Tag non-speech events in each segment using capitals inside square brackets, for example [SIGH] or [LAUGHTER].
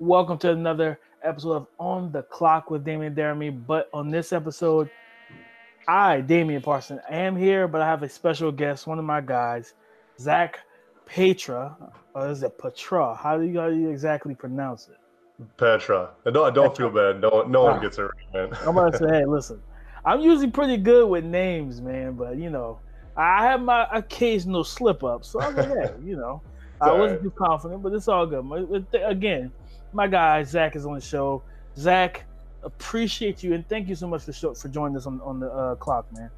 Welcome to another episode of On the Clock with Damian Jeremy. But on this episode, I, Damian Parson, am here, but I have a special guest, one of my guys, Zack Patraw. Or is it Petra? How do you, how do you exactly pronounce it? Patraw. I don't, I don't feel bad. No, no one gets it right, man. I'm going to say, hey, listen, I'm usually pretty good with names, man, but you know, I have my occasional slip up. So I'm like, hey, you know, I wasn't too confident, but it's all good. Again, my guy Zack is on the show. Zack, appreciate you and thank you so much for show, for joining us on, on the uh, clock, man.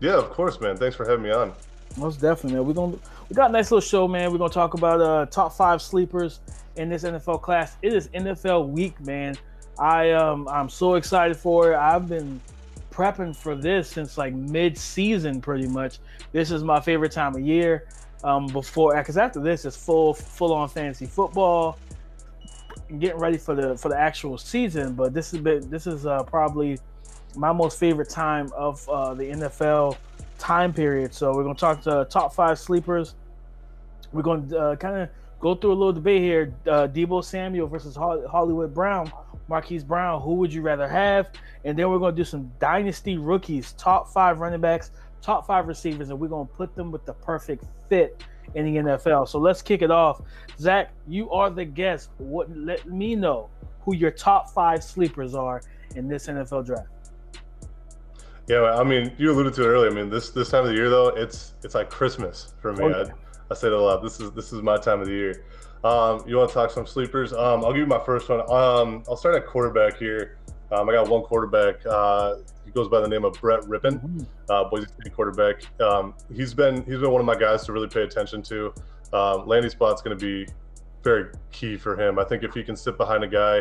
Yeah, of course, man. Thanks for having me on. Most definitely, man. We're gonna we got a nice little show, man. We're gonna talk about uh top five sleepers in this NFL class. It is NFL week, man. I um I'm so excited for it. I've been prepping for this since like mid-season, pretty much. This is my favorite time of year. Um, before because after this it's full full on fantasy football getting ready for the for the actual season. But this is been, this is uh, probably my most favorite time of uh, the NFL time period. So we're gonna talk to top five sleepers. We're gonna uh, kind of go through a little debate here: uh, Deebo Samuel versus Hollywood Brown, Marquise Brown. Who would you rather have? And then we're gonna do some dynasty rookies, top five running backs, top five receivers, and we're gonna put them with the perfect fit in the NFL. So let's kick it off. Zack, you are the guest. What let me know who your top five sleepers are in this NFL draft. Yeah, I mean, you alluded to it earlier. I mean, this this time of the year though, it's it's like Christmas for me. Okay. I, I say it a lot. This is this is my time of the year. Um, you want to talk some sleepers? Um, I'll give you my first one. Um, I'll start at quarterback here. Um, I got one quarterback. Uh, he goes by the name of Brett Rypien, mm-hmm. uh, Boise State quarterback. Um, he's been he's been one of my guys to really pay attention to. Um, landing spot's going to be very key for him. I think if he can sit behind a guy,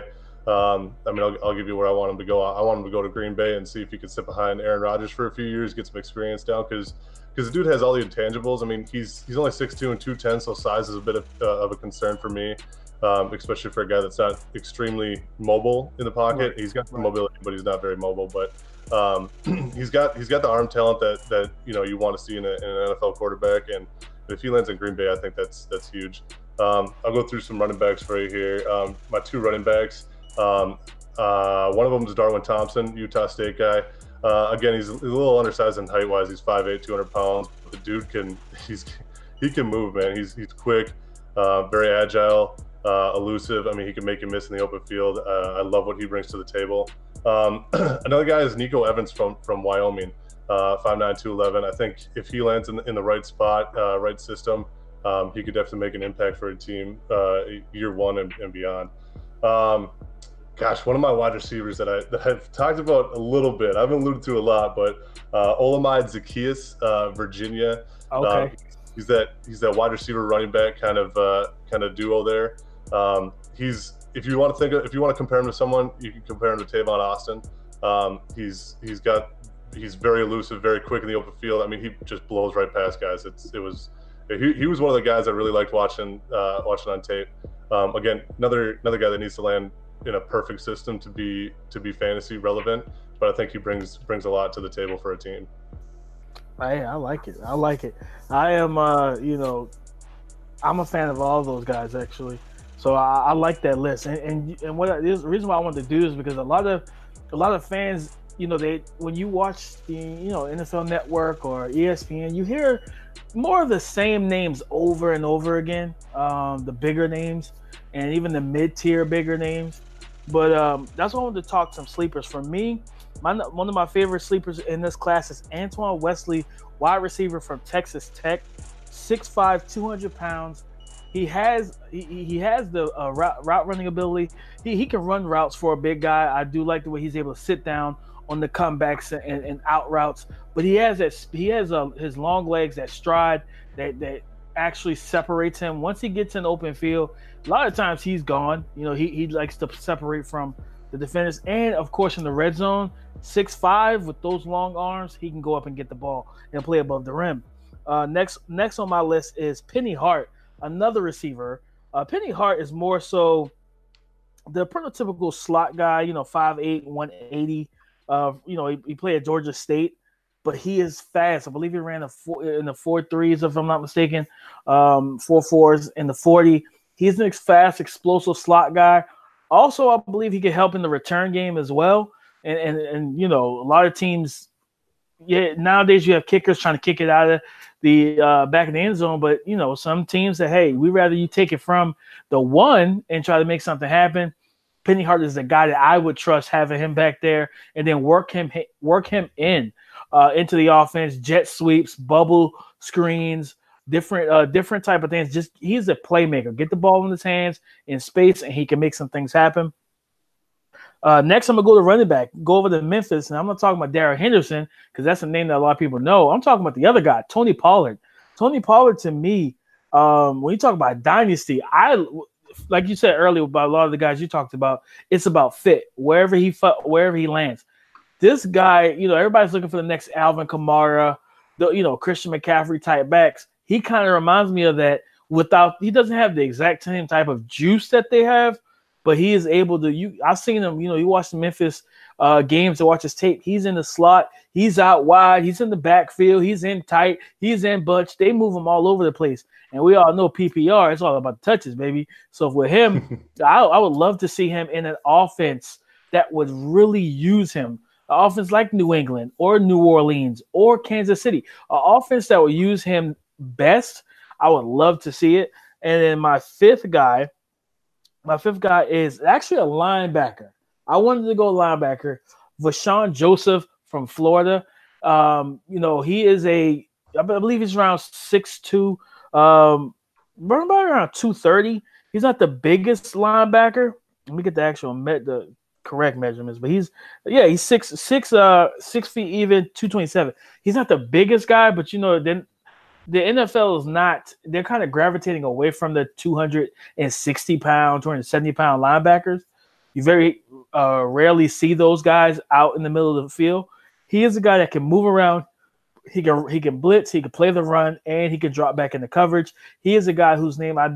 um, I mean, I'll, I'll, give you where I want him to go. I want him to go to Green Bay and see if he can sit behind Aaron Rodgers for a few years, get some experience down because because the dude has all the intangibles. I mean, he's he's only 6'2 and 210, so size is a bit of, uh, of a concern for me um, especially for a guy that's not extremely mobile in the pocket. Right. He's got some mobility, but he's not very mobile. But um, [CLEARS THROAT] he's got he's got the arm talent that that you know you want to see in, a, in, an NFL quarterback. And if he lands in Green Bay, I think that's that's huge. Um, I'll go through some running backs for you here. Um, my two running backs. Um, uh, one of them is Darwin Thompson, Utah State guy. Uh, again, he's, a little undersized in height wise. He's 5'8", 200 pounds. But the dude can [LAUGHS] he's he can move, man. He's he's quick, uh, very agile uh, elusive. I mean, he can make you miss in the open field. Uh, I love what he brings to the table. Um, [CLEARS THROAT] another guy is Nico Evans from from Wyoming, uh, five nine two eleven. I think if he lands in, in the right spot, uh, right system, um, he could definitely make an impact for a team uh, year one and, and beyond. Um, gosh, one of my wide receivers that, I, that I've talked about a little bit, I haven't alluded to a lot, but uh, Olamide Zaccheaus, uh, Virginia. Okay. Um, he's that he's that wide receiver running back kind of uh, kind of duo there. Um, he's if you want to think of, if you want to compare him to someone, you can compare him to Tavon Austin. Um, he's he's got he's very elusive, very quick in the open field. I mean, he just blows right past guys. It's it was he, he was one of the guys I really liked watching uh, watching on tape. Um, again, another another guy that needs to land in a perfect system to be to be fantasy relevant. But I think he brings brings a lot to the table for a team. Hey, I like it. I like it. I am, uh, you know, I'm a fan of all those guys actually. So I, I like that list, and and, and what the reason why I wanted to do is because a lot of a lot of fans, you know, they when you watch the you know NFL Network or ESPN, you hear more of the same names over and over again, um, the bigger names, and even the mid tier bigger names. But um, that's why I wanted to talk some sleepers. For me, my, one of my favorite sleepers in this class is Antoine Wesley, wide receiver from Texas Tech, 6'5", 200 pounds he has he, he has the uh, route, route running ability. He, he can run routes for a big guy. I do like the way he's able to sit down on the comebacks and, and out routes. But he has that he has uh, his long legs, that stride that that actually separates him. Once he gets in open field, a lot of times he's gone. You know, he, he likes to separate from the defenders. And of course in the red zone, six five with those long arms, he can go up and get the ball and play above the rim. Uh, next next on my list is Penny Hart another receiver. Uh, Penny Hart is more so the prototypical slot guy, you know, 5'8, 180. Uh, you know, he, he played at Georgia State, but he is fast. I believe he ran a four, in the four threes, if I'm not mistaken, um, four fours in the 40. He's an fast, explosive slot guy. Also, I believe he could help in the return game as well. And and and you know, a lot of teams, yeah, nowadays you have kickers trying to kick it out of the uh, back of the end zone, but you know, some teams that hey, we rather you take it from the one and try to make something happen. Penny Hart is the guy that I would trust having him back there, and then work him work him in uh, into the offense, jet sweeps, bubble screens, different uh, different type of things. Just he's a playmaker. Get the ball in his hands in space, and he can make some things happen. Uh, next, I'm gonna go to running back. Go over to Memphis, and I'm gonna talk about Darrell Henderson because that's a name that a lot of people know. I'm talking about the other guy, Tony Pollard. Tony Pollard, to me, um, when you talk about dynasty, I like you said earlier about a lot of the guys you talked about. It's about fit wherever he wherever he lands. This guy, you know, everybody's looking for the next Alvin Kamara, the you know Christian McCaffrey type backs he kind of reminds me of that without he doesn't have the exact same type of juice that they have, but he is able to you I've seen him, you know, you watch the Memphis uh, games to watch his tape. He's in the slot, he's out wide, he's in the backfield, he's in tight, he's in bunch. They move him all over the place. And we all know PPR, it's all about the touches, baby. So with him, [LAUGHS] I, I would love to see him in an offense that would really use him offense like New England or New Orleans or Kansas City, an offense that would use him best. I would love to see it. And then my fifth guy, my fifth guy is actually a linebacker. I wanted to go linebacker, Vosean Joseph from Florida. Um, you know, he is a, I believe he's around six two, um, about around two thirty. He's not the biggest linebacker. Let me get the actual met the correct measurements, but he's yeah, he's six six uh six feet even, two twenty seven. He's not the biggest guy, but you know, then the NFL is not, they're kind of gravitating away from the 260 pound, 270 pound linebackers. You very uh, rarely see those guys out in the middle of the field. He is a guy that can move around. He can he can blitz, he can play the run, and he can drop back into coverage. He is a guy whose name I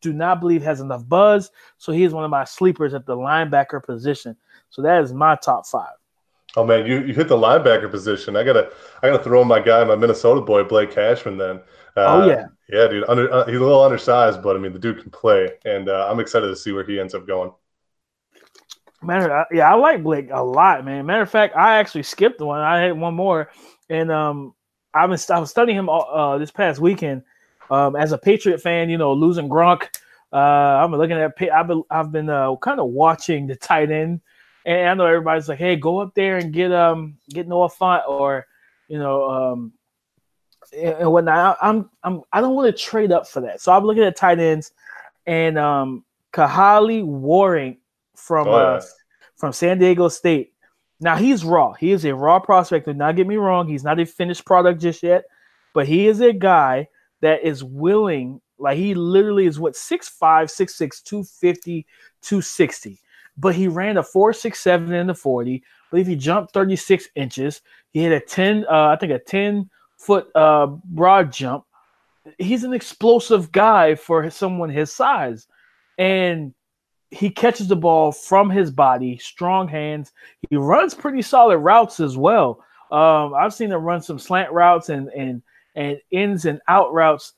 do not believe has enough buzz. So he is one of my sleepers at the linebacker position. So that is my top five. Oh man, you, you hit the linebacker position. I gotta I gotta throw in my guy, my Minnesota boy, Blake Cashman. Then. Uh, oh yeah. Yeah, dude. Under, uh, he's a little undersized, but I mean the dude can play, and uh, I'm excited to see where he ends up going. Matter, yeah, I like Blake a lot, man. Matter of fact, I actually skipped one. I had one more, and um, I've been I was studying him uh, this past weekend. Um, as a Patriot fan, you know, losing Gronk, uh, I'm looking at. I've been I've been uh, kind of watching the tight end and I know everybody's like, "Hey, go up there and get um get Noah Fant or you know um and whatnot." I'm I'm I don't want to trade up for that, so I'm looking at tight ends and um Kahale Warring from oh, yeah. uh, from San Diego State. Now he's raw. He is a raw prospect. Do not get me wrong. He's not a finished product just yet, but he is a guy that is willing. Like he literally is what 6'5, 6'6, 250, 260 but he ran a 4.67 in the 40. I believe he jumped 36 inches. He had a 10, uh, I think a 10 foot uh, broad jump. He's an explosive guy for someone his size. And he catches the ball from his body, strong hands. He runs pretty solid routes as well. Um, I've seen him run some slant routes and and and ins and out routes,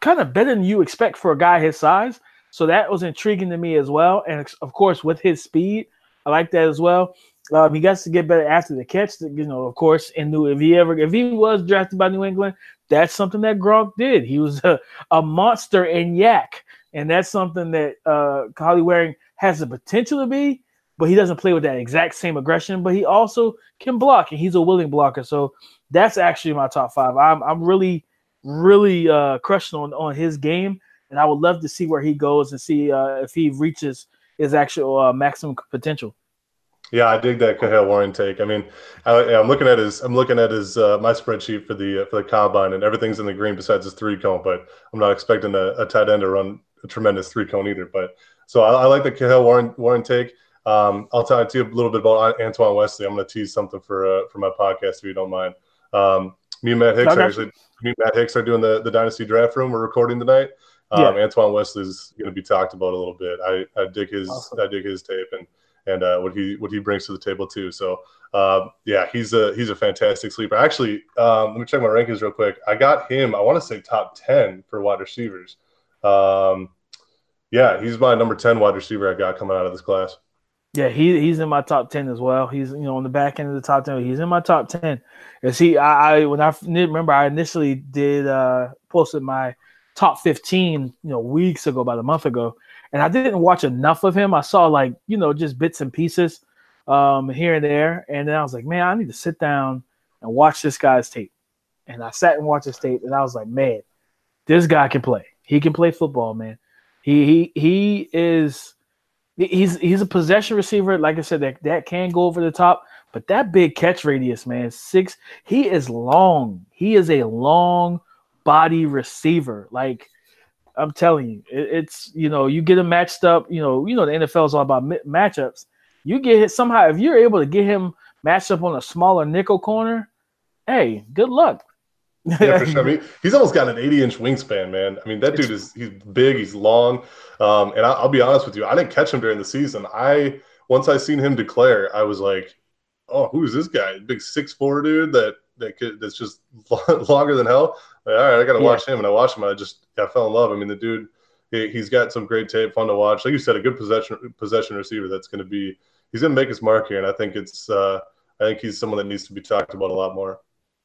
kind of better than you expect for a guy his size. So that was intriguing to me as well. And of course, with his speed, I like that as well. Um, he got to get better after the catch. You know, of course, and knew if he ever if he was drafted by New England, that's something that Gronk did. He was a, a monster in YAC, and that's something that uh, Kahale Warring has the potential to be, but he doesn't play with that exact same aggression. But he also can block, and he's a willing blocker. So that's actually my top five. I'm I'm really really uh, crushing on on his game and I would love to see where he goes and see uh, if he reaches his actual uh, maximum potential. Yeah, I dig that Kahale Warring take. I mean, I, am looking at his, I'm looking at his, uh, my spreadsheet for the uh, for the combine, and everything's in the green besides his three cone. But I'm not expecting a, a tight end to run a tremendous three cone either. But so I, I like the Kahale Warring Warring take. Um, I'll tell you a little bit about Antoine Wesley. I'm going to tease something for uh, for my podcast if you don't mind. Um, me and Matt Hicks are actually me and Matt Hicks are doing the the dynasty draft room. We're recording tonight. Um, yeah. Antoine Wesley is going to be talked about a little bit. I, I dig his awesome. I dig his tape and and uh, what he what he brings to the table too. So um, yeah, he's a he's a fantastic sleeper. Actually, um, let me check my rankings real quick. I got him. I want to say top ten for wide receivers. Um, Yeah, he's my number ten wide receiver I got coming out of this class. Yeah, he he's in my top ten as well. He's you know on the back end of the top ten. He's in my top ten. Is he? I, I when I remember I initially did uh posted my top fifteen you know weeks ago, about a month ago, and I didn't watch enough of him. I saw like you know just bits and pieces um here and there, and then I was like, man, I need to sit down and watch this guy's tape. And I sat and watched his tape, and I was like, man, this guy can play. He can play football, man. He he he is he's he's a possession receiver. Like I said, that, that can go over the top, but that big catch radius, man, six. He is long. He is a long body receiver. Like I'm telling you, it, it's you know you get him matched up. You know you know the NFL is all about matchups. You get hit somehow if you're able to get him matched up on a smaller nickel corner. Hey, good luck yeah, for sure. I mean, he's almost got an 80 inch wingspan, man. I mean, that dude is he's big, he's long. Um, and I, will be honest with you, I didn't catch him during the season. I once I seen him declare, I was like, oh, who's this guy? Big six four dude that that could, that's just [LAUGHS] longer than hell. Like, all right, I got to yeah. watch him, and I watched him. I just I fell in love. I mean, the dude, he, he's got some great tape, fun to watch. Like you said, a good possession possession receiver that's going to be he's going to make his mark here, and I think it's uh, I think he's someone that needs to be talked about a lot more.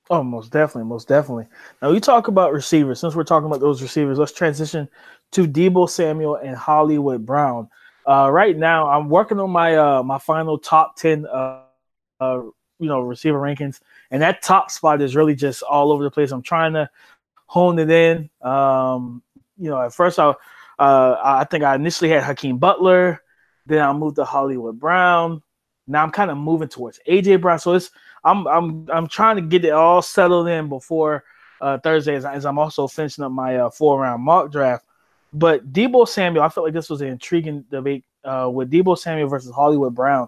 Oh, most definitely, most definitely. Now you talk about receivers. Since we're talking about those receivers, let's transition to Deebo Samuel and Hollywood Brown. Uh, right now, I'm working on my uh, my final top ten, uh, uh, you know, receiver rankings, and that top spot is really just all over the place. I'm trying to hone it in. Um, you know, at first I, uh, I think I initially had Hakeem Butler, then I moved to Hollywood Brown. Now I'm kind of moving towards AJ Brown. So it's I'm I'm I'm trying to get it all settled in before uh, Thursday, as, as, I'm also finishing up my uh, four round mock draft. But Deebo Samuel, I felt like this was an intriguing debate uh, with Deebo Samuel versus Hollywood Brown.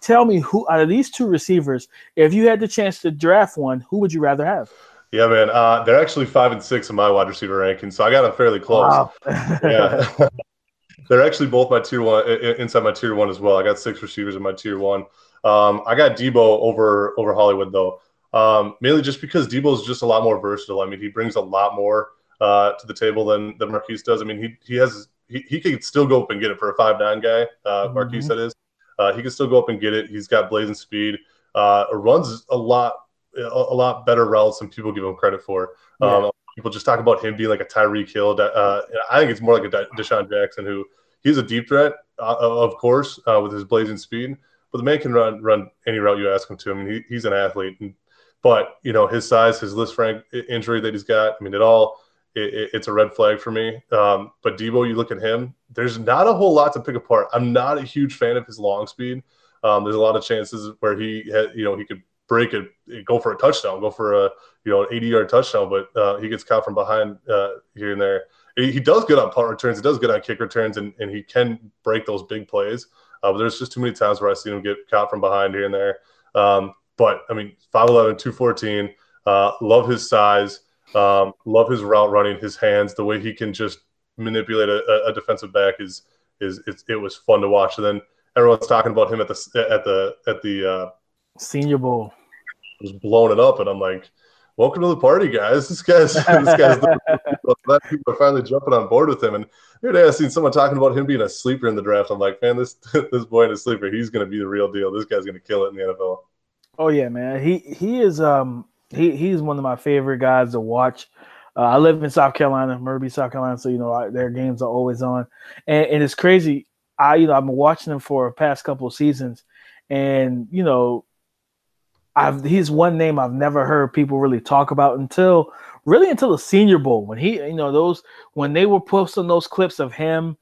Tell me who out of these two receivers, if you had the chance to draft one, who would you rather have? Yeah, man. Uh, they're actually five and six in my wide receiver ranking, so I got them fairly close. Wow. [LAUGHS] yeah, [LAUGHS] they're actually both my tier one inside my tier one as well. I got six receivers in my tier one. Um, I got Deebo over over Hollywood though, um, mainly just because Deebo is just a lot more versatile. I mean, he brings a lot more uh, to the table than than Marquise does. I mean, he he has he, he can still go up and get it for a five nine guy. Uh, mm-hmm. Marquise that is. Uh, he can still go up and get it. He's got blazing speed. Uh, runs a lot a, a, lot better routes than people give him credit for. Yeah. Um, people just talk about him being like a Tyreek Hill. Uh, I think it's more like a DeSean Jackson who he's a deep threat, uh, of course, uh, with his blazing speed but the man can run run any route you ask him to. I mean, he, he's an athlete, and, but you know his size, his Lisfranc injury that he's got. I mean, it all it, it's a red flag for me. Um, but Deebo, you look at him. There's not a whole lot to pick apart. I'm not a huge fan of his long speed. Um, there's a lot of chances where he had, you know, he could break it, go for a touchdown, go for a you know an 80 yard touchdown, but uh, he gets caught from behind uh, here and there. He, does good on punt returns. He does good on kick returns, and, and he can break those big plays. Uh, but there's just too many times where I see him get caught from behind here and there. Um, but I mean, 5'11, 214, uh, love his size, um, love his route running, his hands, the way he can just manipulate a, a defensive back is is it was fun to watch. And then everyone's talking about him at the at the at the uh, Senior Bowl. Was blowing it up, and I'm like, welcome to the party, guys. [LAUGHS] This guy's this guy's [LAUGHS] [LAUGHS] glad people are finally jumping on board with him. And the other day I seen someone talking about him being a sleeper in the draft. I'm like, man, this this boy in a sleeper, he's gonna be the real deal. This guy's gonna kill it in the NFL. Oh yeah, man. He he is um he he's one of my favorite guys to watch. Uh, I live in South Carolina, Myrtle South Carolina, so you know I, their games are always on, and, and it's crazy. I you know I've been watching them for the past couple of seasons, and you know I've he's one name I've never heard people really talk about until really until the Senior Bowl when he you know those when they were posting those clips of him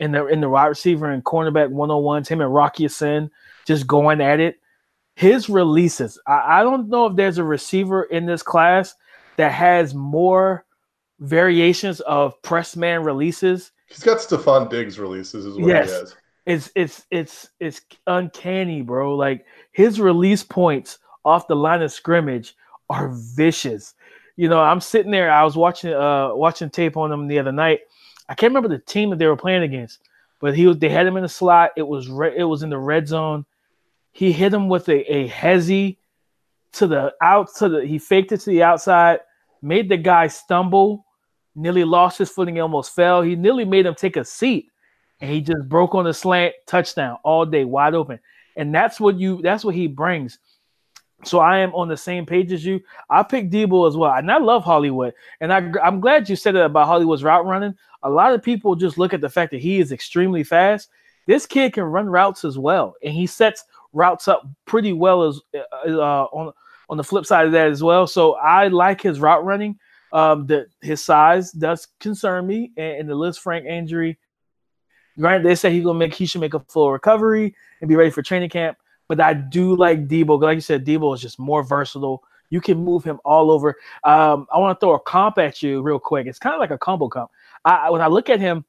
in the in the wide receiver and cornerback 101s, him and Rocky Ya-Sin just going at it. His releases, I, I don't know if there's a receiver in this class that has more variations of press man releases. He's got Stefon Diggs releases as well. Yes. It's it's it's it's uncanny, bro. Like his release points off the line of scrimmage are vicious. You know, I'm sitting there. I was watching uh watching tape on them the other night. I can't remember the team that they were playing against, but he was they had him in the slot. It was re- it was in the red zone. He hit him with a a hezzy to the out to the he faked it to the outside, made the guy stumble, nearly lost his footing, almost fell. He nearly made him take a seat. and he just broke on the slant, touchdown all day, wide open. And that's what you that's what he brings. So I am on the same page as you. I picked Deebo as well, and I love Hollywood. And I, I'm glad you said it about Hollywood's route running. A lot of people just look at the fact that he is extremely fast. This kid can run routes as well, and he sets routes up pretty well as uh, uh on on the flip side of that as well. So I like his route running. Um, that his size does concern me, and, and the Frank injury. Granted, they say he's gonna make he should make a full recovery and be ready for training camp. But I do like Deebo. Like you said, Deebo is just more versatile. You can move him all over. Um, I want to throw a comp at you real quick. It's kind of like a combo comp. I, when I look at him,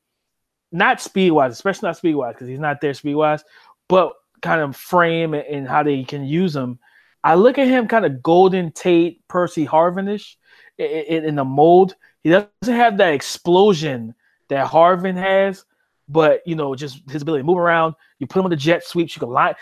not speed wise, especially not speed wise, because he's not there speed wise, but kind of frame and, how they can use him. I look at him kind of Golden Tate, Percy Harvinish in, in, in the mold. He doesn't have that explosion that Harvin has, but you know, just his ability to move around. You put him on the jet sweeps. You can line.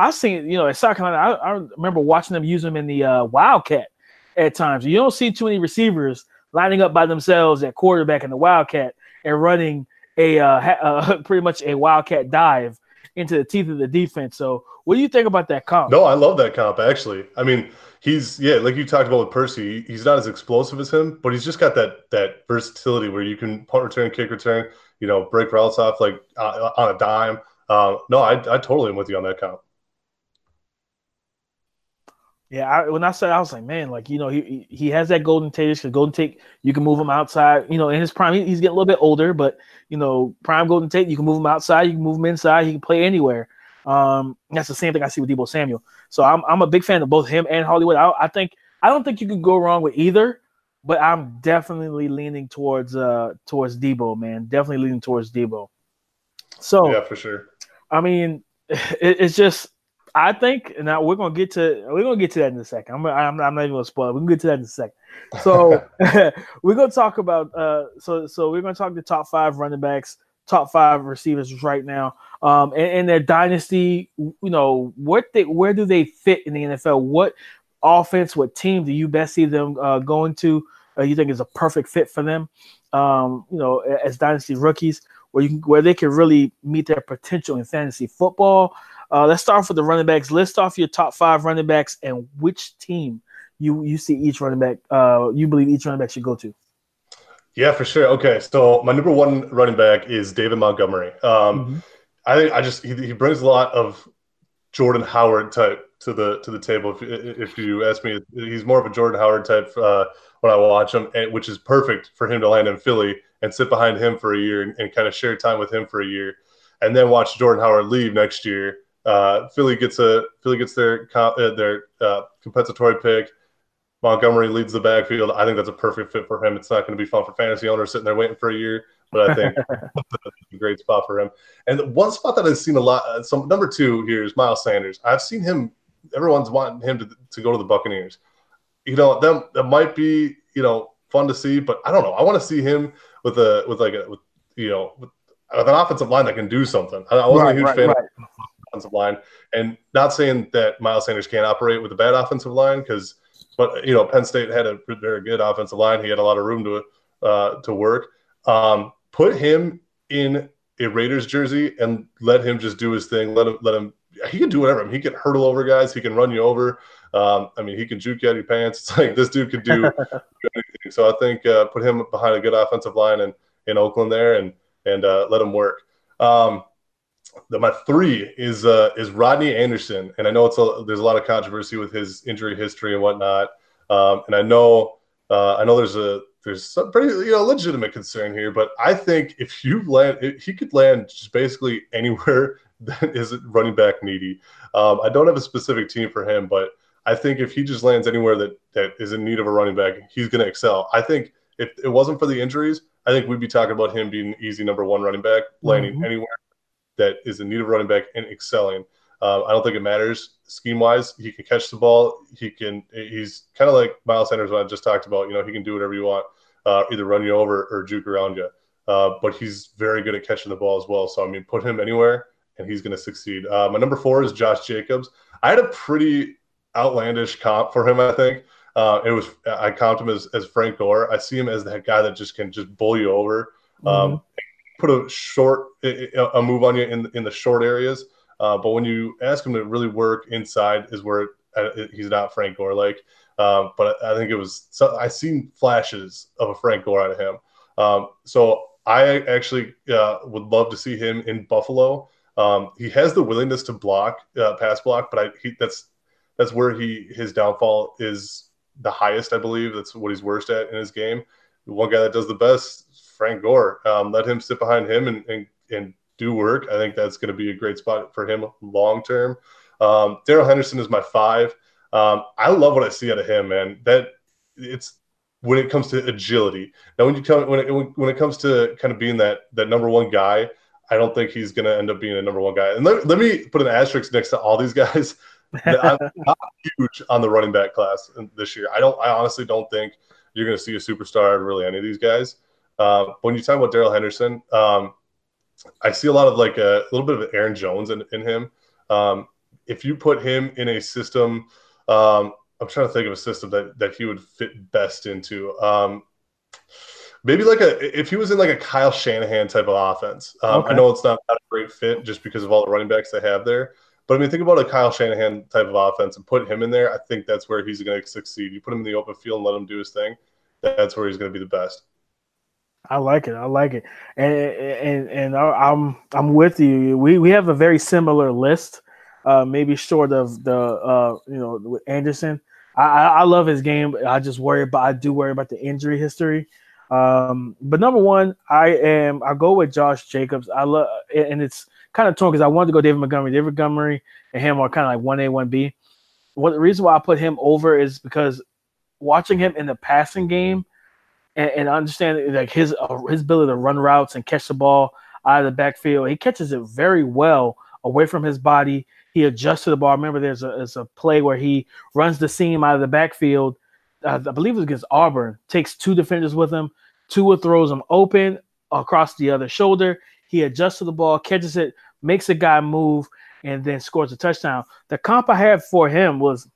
I've seen, you know, at South Carolina, I, I remember watching them use them in the uh, Wildcat at times. You don't see too many receivers lining up by themselves at quarterback in the Wildcat and running a uh, uh, [LAUGHS] pretty much a Wildcat dive into the teeth of the defense. So, what do you think about that comp? No, I love that comp actually. I mean, he's yeah, like you talked about with Percy, he's not as explosive as him, but he's just got that that versatility where you can punt return, kick return, you know, break routes off like uh, on a dime. Uh, no, I, I totally am with you on that comp. Yeah, I, when I said I was like, man, like you know, he he has that Golden Tate. Because Golden Tate, you can move him outside. You know, in his prime, he, he's getting a little bit older, but you know, prime Golden Tate, you can move him outside, you can move him inside, he can play anywhere. Um, that's the same thing I see with Deebo Samuel. So I'm I'm a big fan of both him and Hollywood. I, I think I don't think you can go wrong with either, but I'm definitely leaning towards uh towards Deebo, man. Definitely leaning towards Deebo. So yeah, for sure. I mean, [LAUGHS] it, it's just I think now we're gonna get to we're gonna get to that in a second. I'm I'm, I'm not even gonna spoil. It. We can get to that in a second. So [LAUGHS] [LAUGHS] we're gonna talk about uh so so we're gonna talk the top five running backs, top five receivers right now. Um and, and their dynasty, you know, what they where do they fit in the NFL? What offense, what team do you best see them uh, going to? Uh, you think is a perfect fit for them? Um, you know, as dynasty rookies, where you can, where they can really meet their potential in fantasy football. Uh, let's start off with the running backs. List off your top five running backs and which team you you see each running back. Uh, you believe each running back should go to. Yeah, for sure. Okay, so my number one running back is David Montgomery. Um, mm-hmm. I think I just he, he brings a lot of Jordan Howard type to the to the table. If if you ask me, he's more of a Jordan Howard type uh, when I watch him, and, which is perfect for him to land in Philly and sit behind him for a year and, and kind of share time with him for a year, and then watch Jordan Howard leave next year uh, Philly gets a Philly gets their uh, their uh, compensatory pick. Montgomery leads the backfield. I think that's a perfect fit for him. It's not going to be fun for fantasy owners sitting there waiting for a year, but I think [LAUGHS] a great spot for him. And one spot that I've seen a lot. Uh, some number two here is Miles Sanders. I've seen him. Everyone's wanting him to, to go to the Buccaneers. You know, them that might be you know fun to see, but I don't know. I want to see him with a with like a with you know with, with an offensive line that can do something. I, I wasn't right, a huge right, fan. Right. Of, offensive line. And not saying that Miles Sanders can't operate with a bad offensive line, because but you know Penn State had a very good offensive line. He had a lot of room to uh, to work. Um, put him in a Raiders jersey and let him just do his thing. Let him let him. He can do whatever. I mean, he can hurdle over guys. He can run you over. Um, I mean, he can juke out of your pants. It's like this dude could do [LAUGHS] anything. So I think uh, put him behind a good offensive line in, in Oakland there and and uh, let him work. Um, my three is uh, is Rodney Anderson, and I know it's a, there's a lot of controversy with his injury history and whatnot, um, and I know uh, I know there's a there's some pretty you know legitimate concern here, but I think if you land, he could land just basically anywhere [LAUGHS] that is running back needy. Um, I don't have a specific team for him, but I think if he just lands anywhere that that is in need of a running back, he's going to excel. I think if it wasn't for the injuries, I think we'd be talking about him being easy number one running back, landing mm-hmm. anywhere that is in need of running back and excelling. Uh, I don't think it matters scheme wise. He can catch the ball. He can. He's kind of like Miles Sanders, what I just talked about. You know, he can do whatever you want, uh, either run you over or juke around you. Uh, but he's very good at catching the ball as well. So I mean, put him anywhere and he's going to succeed. Uh, my number four is Josh Jacobs. I had a pretty outlandish comp for him. I think uh, it was I comped him as, as Frank Gore. I see him as that guy that just can just bull you over. Um, mm-hmm put a short a move on you in in the short areas. Uh, but when you ask him to really work inside, is where it, he's not Frank Gore like. Um, but I think it was so I seen flashes of a Frank Gore out of him. Um, so I actually uh, would love to see him in Buffalo. Um, he has the willingness to block, uh, pass block, but I, he, that's that's where he his downfall is the highest, I believe. That's what he's worst at in his game. The one guy that does the best, Frank Gore. Um, let him sit behind him and, and, and do work. I think that's going to be a great spot for him long term. Um, Darrell Henderson is my five. Um, I love what I see out of him, man. That it's when it comes to agility. Now, when you come when it, when it comes to kind of being that that number one guy, I don't think he's going to end up being a number one guy. And let, let me put an asterisk next to all these guys. [LAUGHS] I'm not huge on the running back class this year. I don't. I honestly don't think you're going to see a superstar really any of these guys. Uh, when you talk about Darrell Henderson, um, I see a lot of like a, little bit of Aaron Jones in, in him. Um, if you put him in a system, um, I'm trying to think of a system that, that he would fit best into. Um, maybe like a if he was in like a Kyle Shanahan type of offense. Um, okay. I know it's not, not, a great fit just because of all the running backs they have there. But I mean, think about a Kyle Shanahan type of offense and put him in there. I think that's where he's going to succeed. You put him in the open field and let him do his thing. That's where he's going to be the best. I like it. I like it, and and and I'm I'm with you. We we have a very similar list, uh, maybe short of the uh, you know with Anderson. I, I love his game. I just worry about I do worry about the injury history. Um, but number one, I am I go with Josh Jacobs. I love and it's kind of torn because I wanted to go David Montgomery. David Montgomery and him are kind of like one A, one B. What the reason why I put him over is because watching him in the passing game and, and understanding like his uh, his ability to run routes and catch the ball out of the backfield, he catches it very well away from his body. He adjusts to the ball. Remember, there's a, there's a play where he runs the seam out of the backfield. Uh, I believe it was against Auburn. Takes two defenders with him. Tua throws him open across the other shoulder. He adjusts to the ball, catches it, makes a guy move, and then scores a touchdown. The comp I had for him was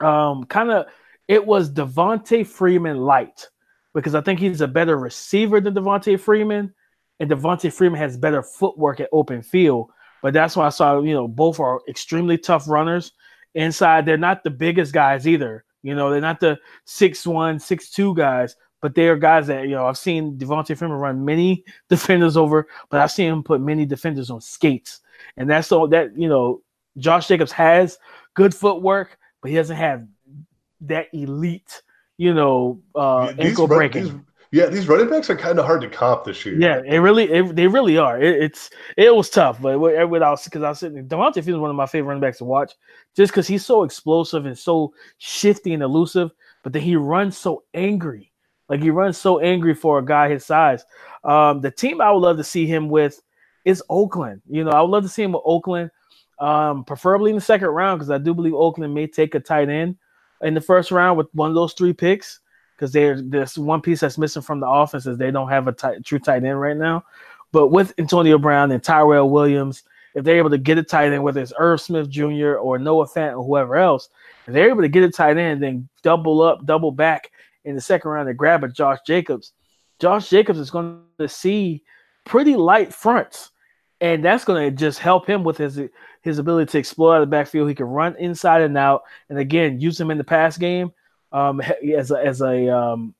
um, kind of it was Devonta Freeman light because I think he's a better receiver than Devonta Freeman, and Devonta Freeman has better footwork at open field. But that's why I saw you know both are extremely tough runners. Inside, they're not the biggest guys either. You know, they're not the six one, six two guys, but they are guys that you know I've seen Devonta Freeman run many [LAUGHS] defenders over, but I've seen him put many defenders on skates, and that's all that you know. Josh Jacobs has good footwork, but he doesn't have that elite, you know, uh, these ankle breaking. These, yeah, these running backs are kind of hard to comp this year. Yeah, it really, it, they really are. It, it's it was tough, but without because I was sitting, Devonta Freeman is one of my favorite running backs to watch, just because he's so explosive and so shifty and elusive, but then he runs so angry like he runs so angry for a guy his size. Um, the team I would love to see him with is Oakland. You know, I would love to see him with Oakland, um, preferably in the second round because I do believe Oakland may take a tight end in the first round with one of those three picks because there's this one piece that's missing from the offense is they don't have a tight, true tight end right now. But with Antonio Brown and Tyrell Williams, if they're able to get a tight end, whether it's Irv Smith Jr. or Noah Fant or whoever else, if they're able to get a tight end, then double up, double back in the second round to grab a Josh Jacobs, Josh Jacobs is going to see pretty light fronts, and that's going to just help him with his his ability to explore out of the backfield. He can run inside and out, and again, use him in the pass game um, as a, as a um,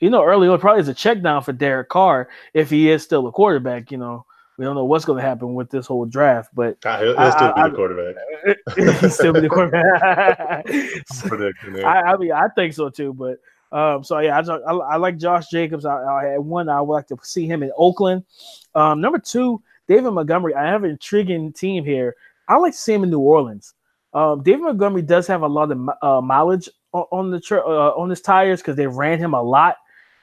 you know early on probably as a check down for Derek Carr if he is still a quarterback. You know, we don't know what's going to happen with this whole draft, but ah, he'll, he'll still I, be the quarterback. [LAUGHS] he'll still be the quarterback. [LAUGHS] I, I mean, I think so too, but um, so yeah, I, I, I, like Josh Jacobs. I, I, one, I would like to see him in Oakland. Um, number two, David Montgomery. I have an intriguing team here. I like to see him in New Orleans. Um, David Montgomery does have a lot of uh, mileage on, on the uh, on his tires because they ran him a lot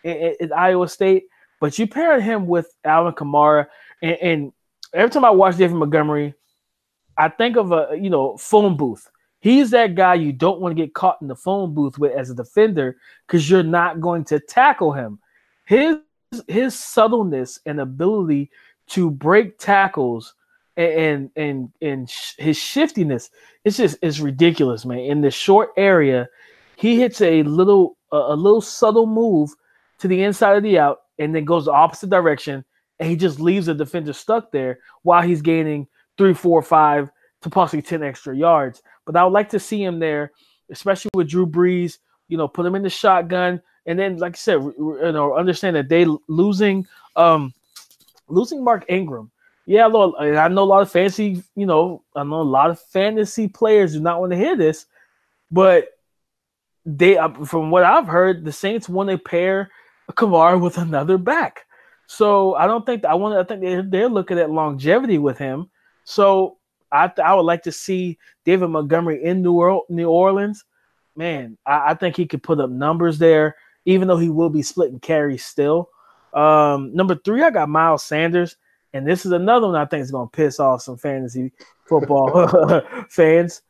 at Iowa State. But you pair him with Alvin Kamara, and, and every time I watch David Montgomery, I think of a you know phone booth He's that guy you don't want to get caught in the phone booth with as a defender because you're not going to tackle him. His his subtleness and ability to break tackles and and and his shiftiness it's just it's ridiculous man in the short area he hits a little a little subtle move to the inside of the out and then goes the opposite direction and he just leaves the defender stuck there while he's gaining three, four, five to possibly 10 extra yards. But I would like to see him there, especially with Drew Brees, you know, put him in the shotgun. And then, like I said, you know, understand that they losing um losing Mark Ingram. Yeah, Lord, I know a lot of fantasy, you know, I know a lot of fantasy players do not want to hear this, but they, uh, from what I've heard, the Saints want to pair Kamara with another back. So I don't think I want. I think they're, they're looking at longevity with him. So I I would like to see David Montgomery in New, New Orleans. Man, I, I think he could put up numbers there, even though he will be splitting carries still. Um, number three, I got Miles Sanders, and this is another one I think is going to piss off some fantasy football [LAUGHS] fans.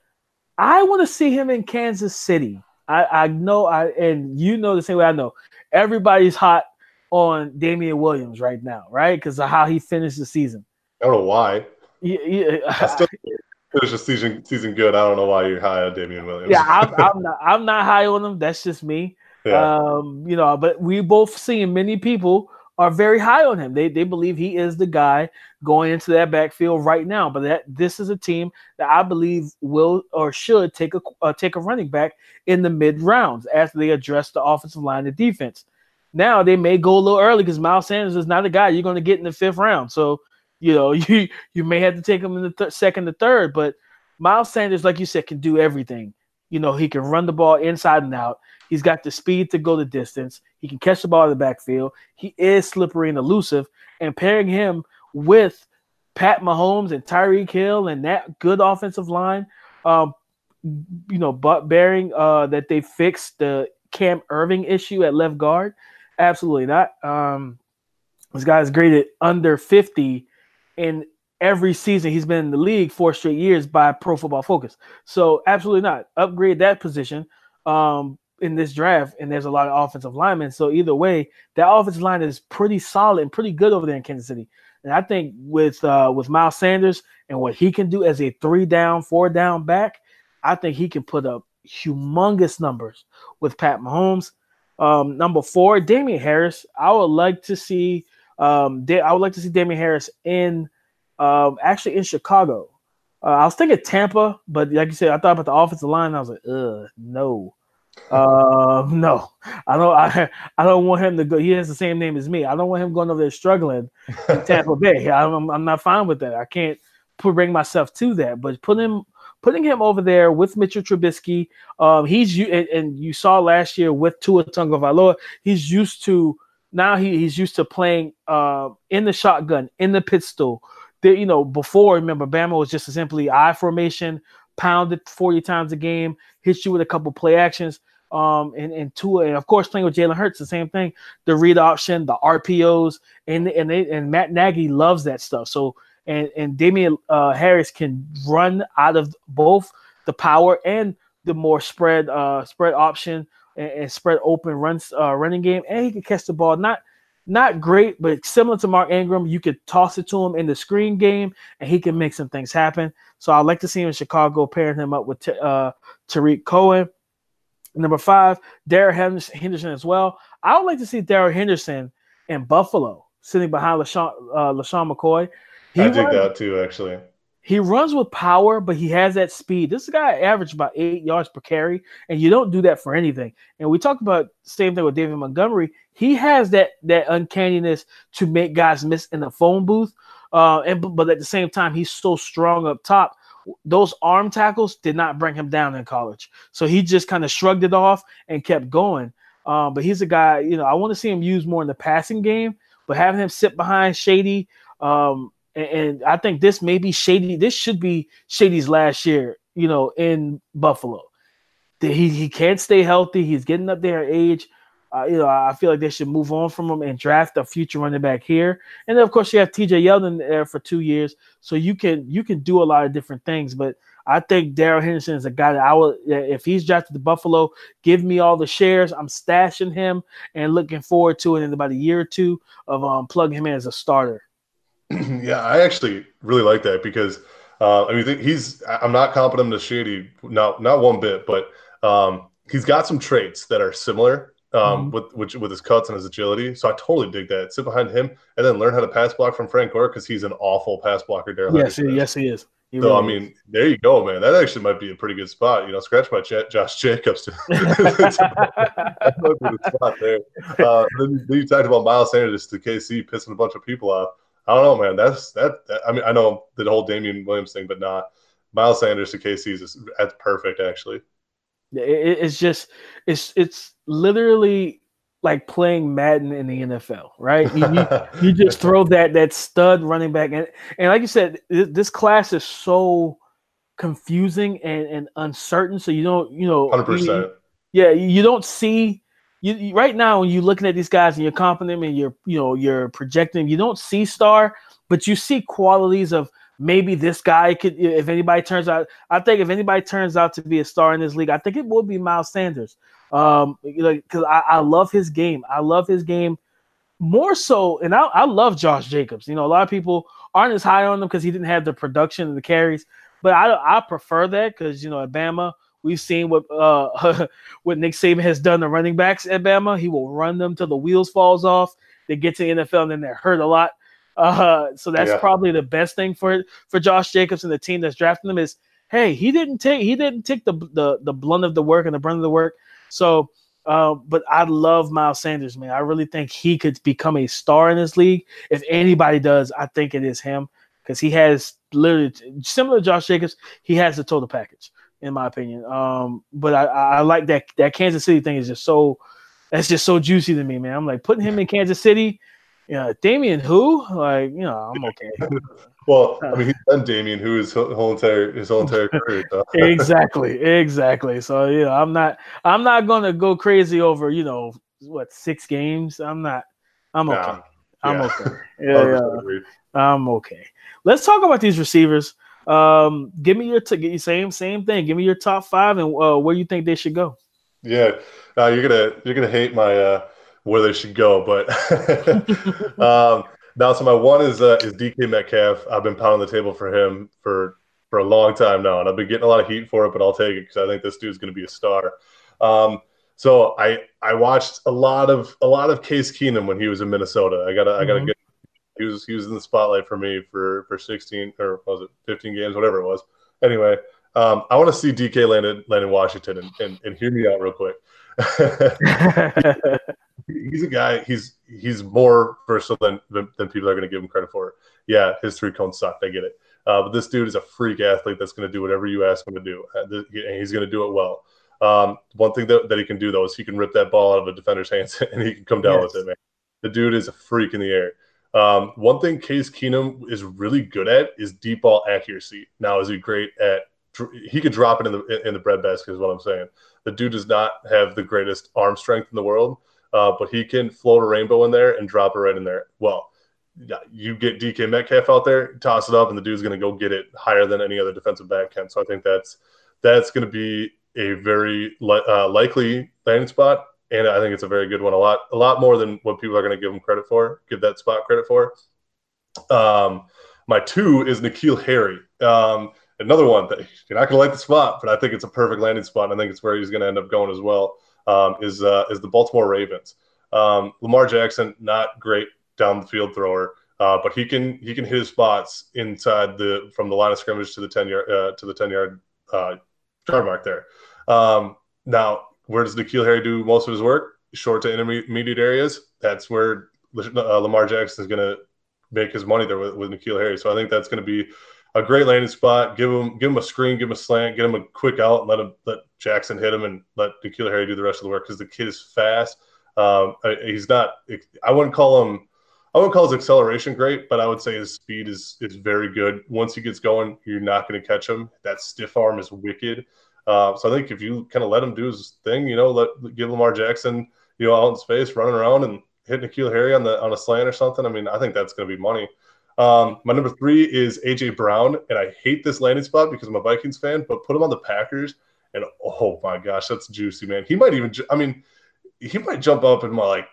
I want to see him in Kansas City. I, I know I and you know the same way I know. Everybody's hot on Damien Williams right now, right? Because of how he finished the season. I don't know why. Yeah, yeah. I still finished the season season good. I don't know why you're high on Damien Williams. Yeah, I'm, I'm not. I'm not high on him. That's just me. Yeah. Um, you know, but we both seen many people are very high on him. They they believe he is the guy going into that backfield right now. But that this is a team that I believe will or should take a uh, take a running back in the mid rounds after they address the offensive line and defense. Now they may go a little early because Miles Sanders is not a guy you're going to get in the fifth round. So you know [LAUGHS] you you may have to take him in the th- second to third. But Miles Sanders, like you said, can do everything. You know he can run the ball inside and out. He's got the speed to go the distance. He can catch the ball in the backfield. He is slippery and elusive. And pairing him with Pat Mahomes and Tyreek Hill and that good offensive line, um, you know, but bearing uh, that they fixed the Cam Erving issue at left guard, absolutely not. Um, this guy's graded under 50 in every season he's been in the league four straight years by Pro Football Focus. So absolutely not. Upgrade that position. Um, in this draft, and there's a lot of offensive linemen. So either way, that offensive line is pretty solid and pretty good over there in Kansas City. And I think with uh, with Miles Sanders and what he can do as a three down, four down back, I think he can put up humongous numbers with Pat Mahomes. Um, number four, Damien Harris. I would like to see. Um, I would like to see Damien Harris in um, actually in Chicago. Uh, I was thinking Tampa, but like you said, I thought about the offensive line. I was like, ugh, no. Uh, [LAUGHS] no, I don't. I, I don't want him to go. He has the same name as me. I don't want him going over there struggling in [LAUGHS] Tampa Bay. I'm, I'm not fine with that. I can't put, bring myself to that. But put him, putting him over there with Mitchell Trubisky. Um, he's you and, and, you saw last year with Tua Tagovailoa. He's used to now. He, he's used to playing uh in the shotgun, in the pistol. The, you know, before remember, Bama was just simply I formation, pounded 40 times a game, hit you with a couple play actions. Um, and, and Tua, and of course, playing with Jalen Hurts, the same thing. The read option, the RPOs, and and they, and Matt Nagy loves that stuff. So and and Damien uh, Harris can run out of both the power and the more spread uh, spread option and, and spread open runs uh, running game, and he can catch the ball. Not not great, but similar to Mark Ingram, you could toss it to him in the screen game, and he can make some things happen. So I'd like to see him in Chicago, pairing him up with uh, Tarik Cohen. Number five, Darrell Henderson as well. I would like to see Darrell Henderson in Buffalo, sitting behind LaShawn, uh, LeSean McCoy. He I dig that too, actually. He runs with power, but he has that speed. This guy averaged about eight yards per carry, and you don't do that for anything. And we talked about same thing with David Montgomery. He has that that uncanniness to make guys miss in the phone booth. Uh, and but at the same time, he's so strong up top. Those arm tackles did not bring him down in college, so he just kind of shrugged it off and kept going. Um, but he's a guy, you know, I want to see him use more in the passing game, but having him sit behind Shady, um, and, and I think this may be Shady. This should be Shady's last year, you know, in Buffalo. He he can't stay healthy. He's getting up there in age uh, you know, I feel like they should move on from him and draft a future running back here. And then of course you have TJ Yeldon there for two years, so you can you can do a lot of different things. But I think Darrell Henderson is a guy that I would, if he's drafted to Buffalo, give me all the shares. I'm stashing him and looking forward to it in about a year or two of um, plugging him in as a starter. [CLEARS THROAT] yeah, I actually really like that because uh, I mean he's I'm not competent to Shady, not not one bit, but um, he's got some traits that are similar um, mm-hmm. with which with his cuts and his agility. So I totally dig that. Sit behind him and then learn how to pass block from Frank Gore because he's an awful pass blocker. Darrell yes, he, yes, he is. He so really I mean, is. there you go, man. That actually might be a pretty good spot. You know, scratch my J- Josh Jacobs. [LAUGHS] to spot there. Uh, then, then, you talked about Miles Sanders to KC pissing a bunch of people off. I don't know, man. That's that, that. I mean, I know the whole Damien Williams thing, but not Miles Sanders to KC is that's perfect, actually. It, it's just it's it's literally like playing Madden in the NFL, right? You, you, [LAUGHS] you, just throw that that stud running back, and and like you said, this class is so confusing and, and uncertain. So you don't, you know, hundred percent. Yeah, you don't see you, you, right now when you're looking at these guys and you're confident and you're you know you're projecting. You don't see star, but you see qualities of maybe this guy could. If anybody turns out, I think if anybody turns out to be a star in this league, I think it will be Miles Sanders. Um, you know, because I, I love his game. I love his game more so, and I, I love Josh Jacobs. You know, a lot of people aren't as high on him because he didn't have the production and the carries, but I I prefer that because you know at Bama we've seen what uh [LAUGHS] what Nick Saban has done to running backs at Bama. He will run them till the wheels falls off. They get to the NFL and then they're hurt a lot. Uh, so that's yeah. probably the best thing for for Josh Jacobs and the team that's drafting him is hey he didn't take he didn't take the the the blunt of the work and the brunt of the work. So uh, but I love Miles Sanders, man. I really think he could become a star in this league. If anybody does, I think it is him because he has literally similar to Josh Jacobs. He has the total package, in my opinion. Um, but I, I like that that Kansas City thing is just so that's just so juicy to me, man. I'm like putting him in Kansas City yeah, Damien who? Like, you know, I'm okay. [LAUGHS] well, I mean, he's done Damien who his whole entire his whole entire [LAUGHS] career. So. exactly, exactly. So you know, I'm not I'm not gonna go crazy over you know what six games. I'm not. I'm okay. Nah, I'm yeah. okay. [LAUGHS] Yeah, yeah. I'm okay. Let's talk about these receivers. Um, give me your t- same same thing. Give me your top five and uh, where you think they should go. Yeah, uh, you're gonna you're gonna hate my uh, where they should go. But [LAUGHS] um, now, so my one is uh, is DK Metcalf. I've been pounding the table for him for for a long time now, and I've been getting a lot of heat for it, but I'll take it because I think this dude's going to be a star. Um, so I I watched a lot of a lot of Case Keenum when he was in Minnesota. I got mm-hmm. I got to get he was he was in the spotlight for me for for 16 or was it 15 games whatever it was. Anyway, um, I want to see DK land in, land in Washington and, and, and hear me out real quick. [LAUGHS] [LAUGHS] he's a guy. He's he's more versatile than than, people are going to give him credit for. Yeah, his three cones sucked. I get it. Uh, but this dude is a freak athlete that's going to do whatever you ask him to do, uh, and he's going to do it well. Um, one thing that, that he can do though is he can rip that ball out of a defender's hands [LAUGHS] and he can come down yes. with it, man. The dude is a freak in the air. Um, one thing Case Keenum is really good at is deep ball accuracy. Now, is he great at? He could drop it in the in the bread basket, is what I'm saying. The dude does not have the greatest arm strength in the world, uh, but he can float a rainbow in there and drop it right in there. Well, yeah, you get DK Metcalf out there, toss it up, and the dude's going to go get it higher than any other defensive back can. So I think that's that's going to be a very li- uh, likely landing spot, and I think it's a very good one. A lot a lot more than what people are going to give him credit for, give that spot credit for. Um, my two is N'Keal Harry. Um, another one that you're not going to like the spot, but I think it's a perfect landing spot. And I think it's where he's going to end up going as well um, is uh, is the Baltimore Ravens. Um, Lamar Jackson, not great down the field thrower, uh, but he can he can hit his spots inside the from the line of scrimmage to the ten yard uh, to the ten yard uh, yard mark there. Um, now, where does N'Keal Harry do most of his work? Short to intermediate areas. That's where uh, Lamar Jackson is going to make his money there with, with N'Keal Harry. So I think that's going to be a great landing spot. Give him give him a screen, give him a slant, get him a quick out, let him let Jackson hit him, and let N'Keal Harry do the rest of the work because the kid is fast. Um, he's not. I wouldn't call him. I wouldn't call his acceleration great, but I would say his speed is is very good. Once he gets going, you're not going to catch him. That stiff arm is wicked. Uh, so I think if you kind of let him do his thing, you know, let give Lamar Jackson, you know, out in space, running around and hit N'Keal Harry on the on a slant or something. I mean, I think that's going to be money. Um, my number three is AJ Brown, and I hate this landing spot because I'm a Vikings fan. But put him on the Packers, and oh my gosh, that's juicy, man. He might even, I mean, he might jump up in my like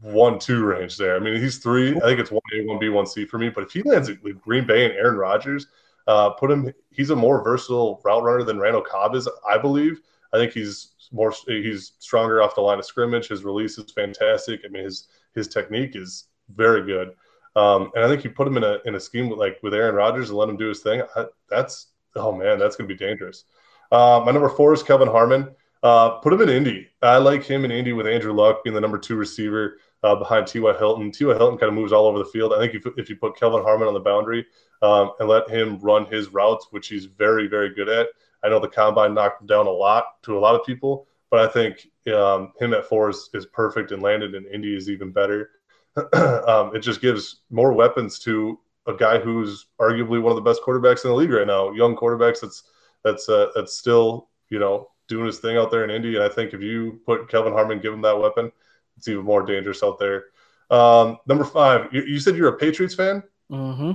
one two range there. I mean, he's three. I think it's one A, one B, one C for me. But if he lands with Green Bay and Aaron Rodgers, uh, put him. He's a more versatile route runner than Randall Cobb is, I believe. I think he's more he's stronger off the line of scrimmage. His release is fantastic. I mean, his his technique is very good. Um, and I think you put him in a in a scheme with like with Aaron Rodgers and let him do his thing. I, that's oh man, that's gonna be dangerous. Uh, my number four is Kelvin Harmon. Uh, put him in Indy. I like him in Indy with Andrew Luck being the number two receiver uh, behind T.Y. Hilton. T.Y. Hilton kind of moves all over the field. I think if, if you put Kelvin Harmon on the boundary um, and let him run his routes, which he's very, very good at, I know the combine knocked him down a lot to a lot of people, but I think um, him at four is, is perfect and landed in Indy is even better. [CLEARS THROAT] um, it just gives more weapons to a guy who's arguably one of the best quarterbacks in the league right now. Young quarterbacks that's that's uh, that's still you know doing his thing out there in Indy. And I think if you put Kelvin Harmon, give him that weapon, it's even more dangerous out there. Um, number five, you, you, said you're a Patriots fan. Mm-hmm.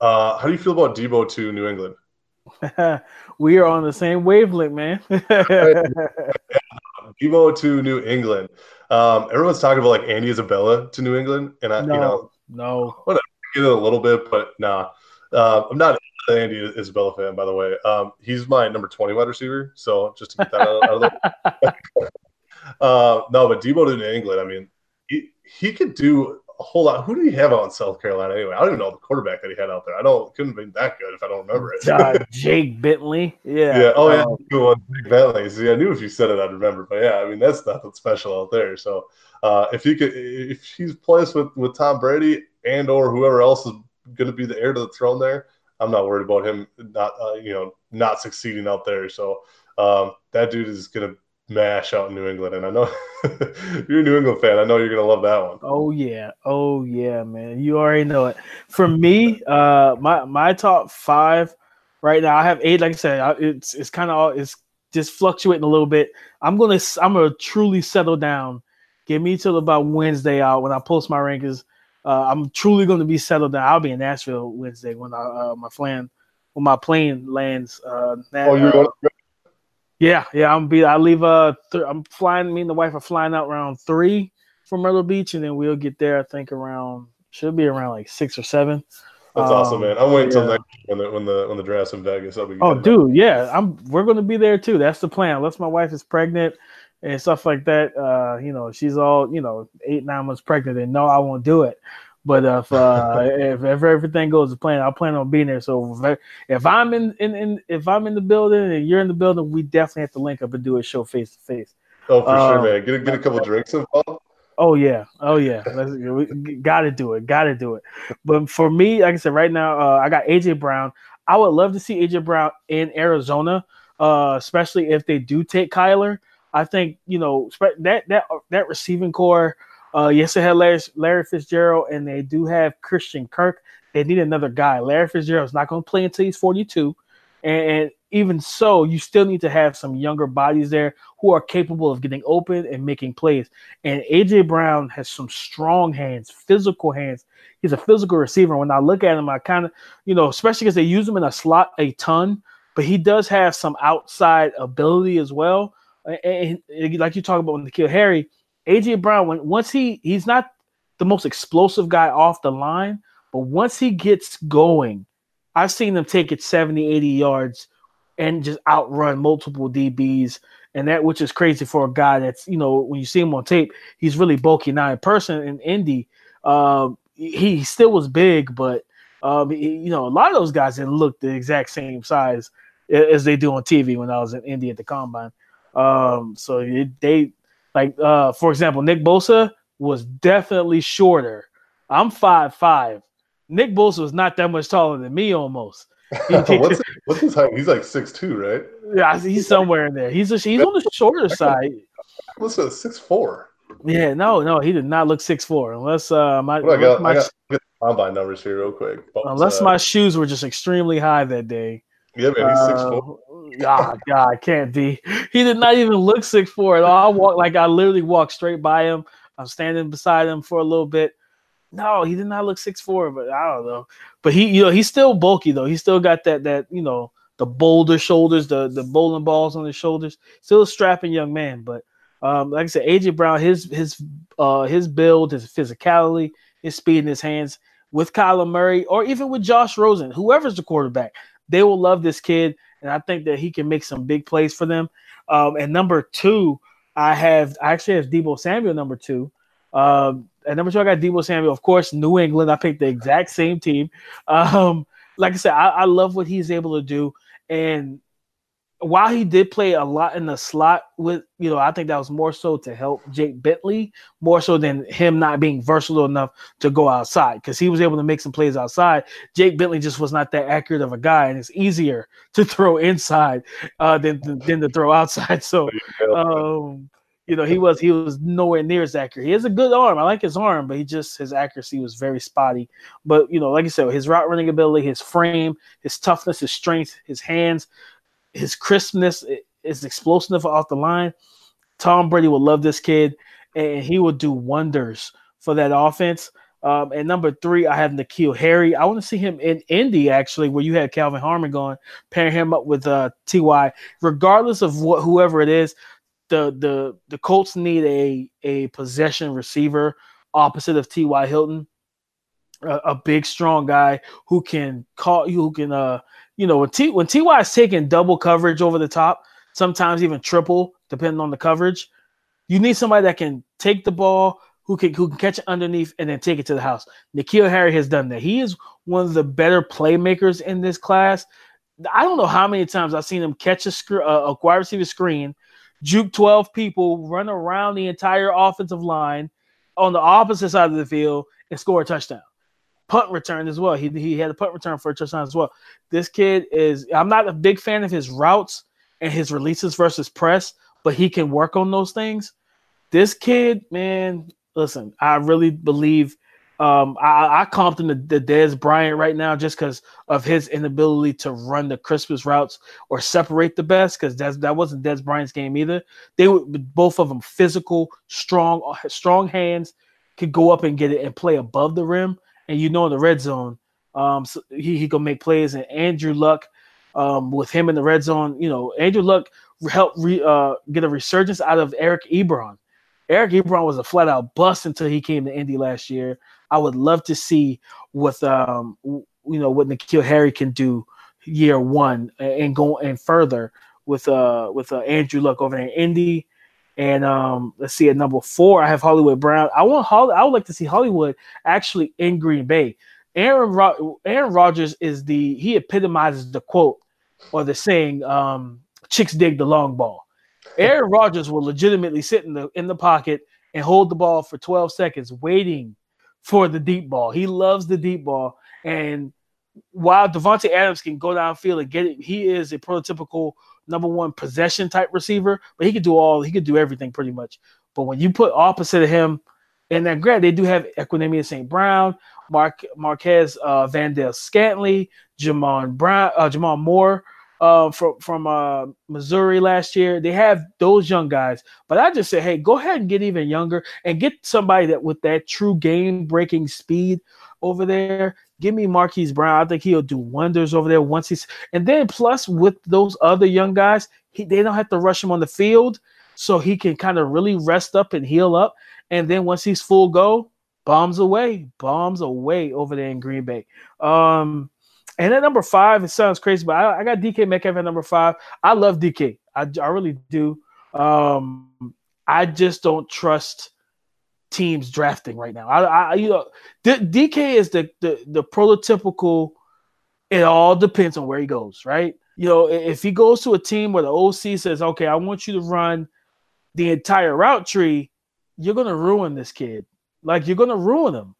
Uh, how do you feel about Deebo to New England? [LAUGHS] we are on the same wavelength, man. [LAUGHS] [LAUGHS] Deebo to New England. Um, everyone's talking about like Andy Isabella to New England, and I, no, you know, no, whatever, get it a little bit, but nah. Uh, I'm not an Andy Isabella fan, by the way. Um, he's my number 20 wide receiver, so just to get that out, out of the way. [LAUGHS] [LAUGHS] uh, no, but Deebo to New England, I mean, he, he could do a whole lot. Who did he have out in South Carolina anyway? I don't even know the quarterback that he had out there. I don't couldn't have been that good if I don't remember it. uh, [LAUGHS] Jake Bentley. Yeah. Yeah. Oh yeah. Um, Jake Bentley. See, I knew if you said it, I'd remember. But yeah, I mean that's nothing special out there. So uh, if you could, if he's placed with with Tom Brady and or whoever else is going to be the heir to the throne there, I'm not worried about him not uh, you know not succeeding out there. So um, that dude is going to mash out in New England. And I know [LAUGHS] you're a New England fan. I know you're gonna love that one. Oh yeah, oh yeah, man. You already know it. For me, uh, my my top five right now, I have eight. Like I said, it's it's kind of all it's just fluctuating a little bit. I'm gonna I'm gonna truly settle down. Give me till about Wednesday out when I post my rankings. Uh, I'm truly going to be settled down. I'll be in Nashville Wednesday when I, uh, my plane when my plane lands. Uh, oh, you're going to yeah, yeah. I'm be. I leave. Uh, th- I'm flying. Me and the wife are flying out around three from Myrtle Beach, and then we'll get there. I think around should be around like six or seven. That's um, awesome, man. I'm waiting until next when the when the when the draft's in Vegas. I'll be oh, dude, yeah. I'm. We're gonna be there too. That's the plan. Unless my wife is pregnant and stuff like that. Uh, you know, she's all you know eight nine months pregnant, and no, I won't do it. But if uh, if, if everything goes to plan, I plan on being there. So if, if I'm in, in, in if I'm in the building and you're in the building, we definitely have to link up and do a show face to face. Oh, for um, sure, man. Get a, get a couple drinks involved. Oh yeah, oh yeah. We Got to do it. Got to do it. But for me, like I said, right now, uh, I got AJ Brown. I would love to see AJ Brown in Arizona, uh, especially if they do take Kyler. I think you know that that that receiving core uh, yes, they had Larry, Larry Fitzgerald, and they do have Christian Kirk. They need another guy. Larry Fitzgerald's not going to play until he's 42. And, and, even so, you still need to have some younger bodies there who are capable of getting open and making plays. And AJ Brown has some strong hands, physical hands. He's a physical receiver. When I look at him, I kind of, you know, especially because they use him in a slot a ton, but he does have some outside ability as well. And, and like you talk about with N'Keal Harry – AJ Brown, when once he he's not the most explosive guy off the line, but once he gets going, I've seen him take it 70, 80 yards and just outrun multiple DBs. And that which is crazy for a guy that's, you know, when you see him on tape, he's really bulky. Now in person in Indy, um, he still was big, but um, he, you know, a lot of those guys didn't look the exact same size as they do on TV when I was in Indy at the combine. Um, so it, they like uh, for example, Nick Bosa was definitely shorter. I'm five five. Nick Bosa was not that much taller than me almost. [LAUGHS] what's, [LAUGHS] what's his height? He's like six two, right? Yeah, he's somewhere in there. He's a, he's on the shorter side. What's a six four? Yeah, no, no, he did not look six four. Unless uh, my, I got, my I got combine numbers here real quick. But, unless uh, my shoes were just extremely high that day. Yeah, man, he's uh, six four. God, God, can't be. He did not even look four at all. I walk like I literally walked straight by him. I'm standing beside him for a little bit. No, he did not look six four, but I don't know. But he, you know, he's still bulky though. He still got that that you know the boulder shoulders, the the bowling balls on his shoulders. Still a strapping young man, but um, like I said, AJ Brown, his his uh his build, his physicality, his speed in his hands with Kyler Murray or even with Josh Rosen, whoever's the quarterback, they will love this kid and I think that he can make some big plays for them. Um, and number two, I have I actually have Deebo Samuel number two. Um, and number two, I got Deebo Samuel. Of course, New England. I picked the exact same team. Um, like I said, I, I love what he's able to do. And while he did play a lot in the slot with, you know, I think that was more so to help Jake Bentley, more so than him not being versatile enough to go outside because he was able to make some plays outside. Jake Bentley just was not that accurate of a guy, and it's easier [LAUGHS] to throw inside uh, than, than, to throw outside. [LAUGHS] So, um, you know, he was he was nowhere near as accurate. He has a good arm. I like his arm, but he just his accuracy was very spotty. But you know, like I said, his route running ability, his frame, his toughness, his strength, his hands his crispness, his explosiveness off the line. Tom Brady would love this kid, and he will do wonders for that offense. Um, and number three, I have N'Keal Harry. I want to see him in Indy, actually, where you had Kelvin Harmon going, pairing him up with uh, Ty. Regardless of what whoever it is, the the the Colts need a a possession receiver opposite of T.Y. Hilton, a, a, big, strong guy who can call you, who can uh you know, when T when Ty is taking double coverage over the top, sometimes even triple, depending on the coverage, you need somebody that can take the ball, who can who can catch it underneath and then take it to the house. N'Keal Harry has done that. He is one of the better playmakers in this class. I don't know how many times I've seen him catch a, sc- a wide receiver screen, juke 12 people, run around the entire offensive line on the opposite side of the field, and score a touchdown punt return as well. He, he had a punt return for a touchdown as well. This kid is, I'm not a big fan of his routes and his releases versus press, but he can work on those things. This kid, man, listen, I really believe um, I, I comped him to the Dez Bryant right now just because of his inability to run the crispest routes or separate the best because that wasn't Dez Bryant's game either. They were both of them physical, strong, strong hands, could go up and get it and play above the rim and you know in the red zone, um, so he he gonna make plays. And Andrew Luck, um, with him in the red zone, you know, Andrew Luck helped re, uh, get a resurgence out of Eric Ebron. Eric Ebron was a flat out bust until he came to Indy last year. I would love to see what um you know what N'Keal Harry can do year one and go and further with uh with uh, Andrew Luck over in Indy. And um, let's see at number four, I have Hollywood Brown. I want Holly. I would like to see Hollywood actually in Green Bay. Aaron Ro- Aaron Rodgers is the he epitomizes the quote or the saying, um, "Chicks dig the long ball." Aaron Rodgers will legitimately sit in the in the pocket and hold the ball for 12 seconds, waiting for the deep ball. He loves the deep ball, and while Davante Adams can go downfield and get it, he is a prototypical number one possession type receiver, but he could do all he could do everything pretty much. But when you put opposite of him, and then grant they do have Equanimeous St. Brown, Mark Marquez uh, Valdes-Scantling, Jamon Brown, uh, Jamal Moore uh, from from uh, Missouri last year. They have those young guys, but I just say, hey, go ahead and get even younger and get somebody that with that true game breaking speed over there. Give me Marquise Brown. I think he'll do wonders over there once he's and then plus with those other young guys, he, they don't have to rush him on the field, so he can kind of really rest up and heal up. And then once he's full go, bombs away, bombs away over there in Green Bay. Um, and at number five, it sounds crazy, but I, I got DK Metcalf at number five. I love DK. I, I really do. Um, I just don't trust teams drafting right now. I, I you know, D- DK is the, the the prototypical. It all depends on where he goes, right? You know, if he goes to a team where the OC says, "Okay, I want you to run the entire route tree," you're gonna ruin this kid. Like you're gonna ruin him.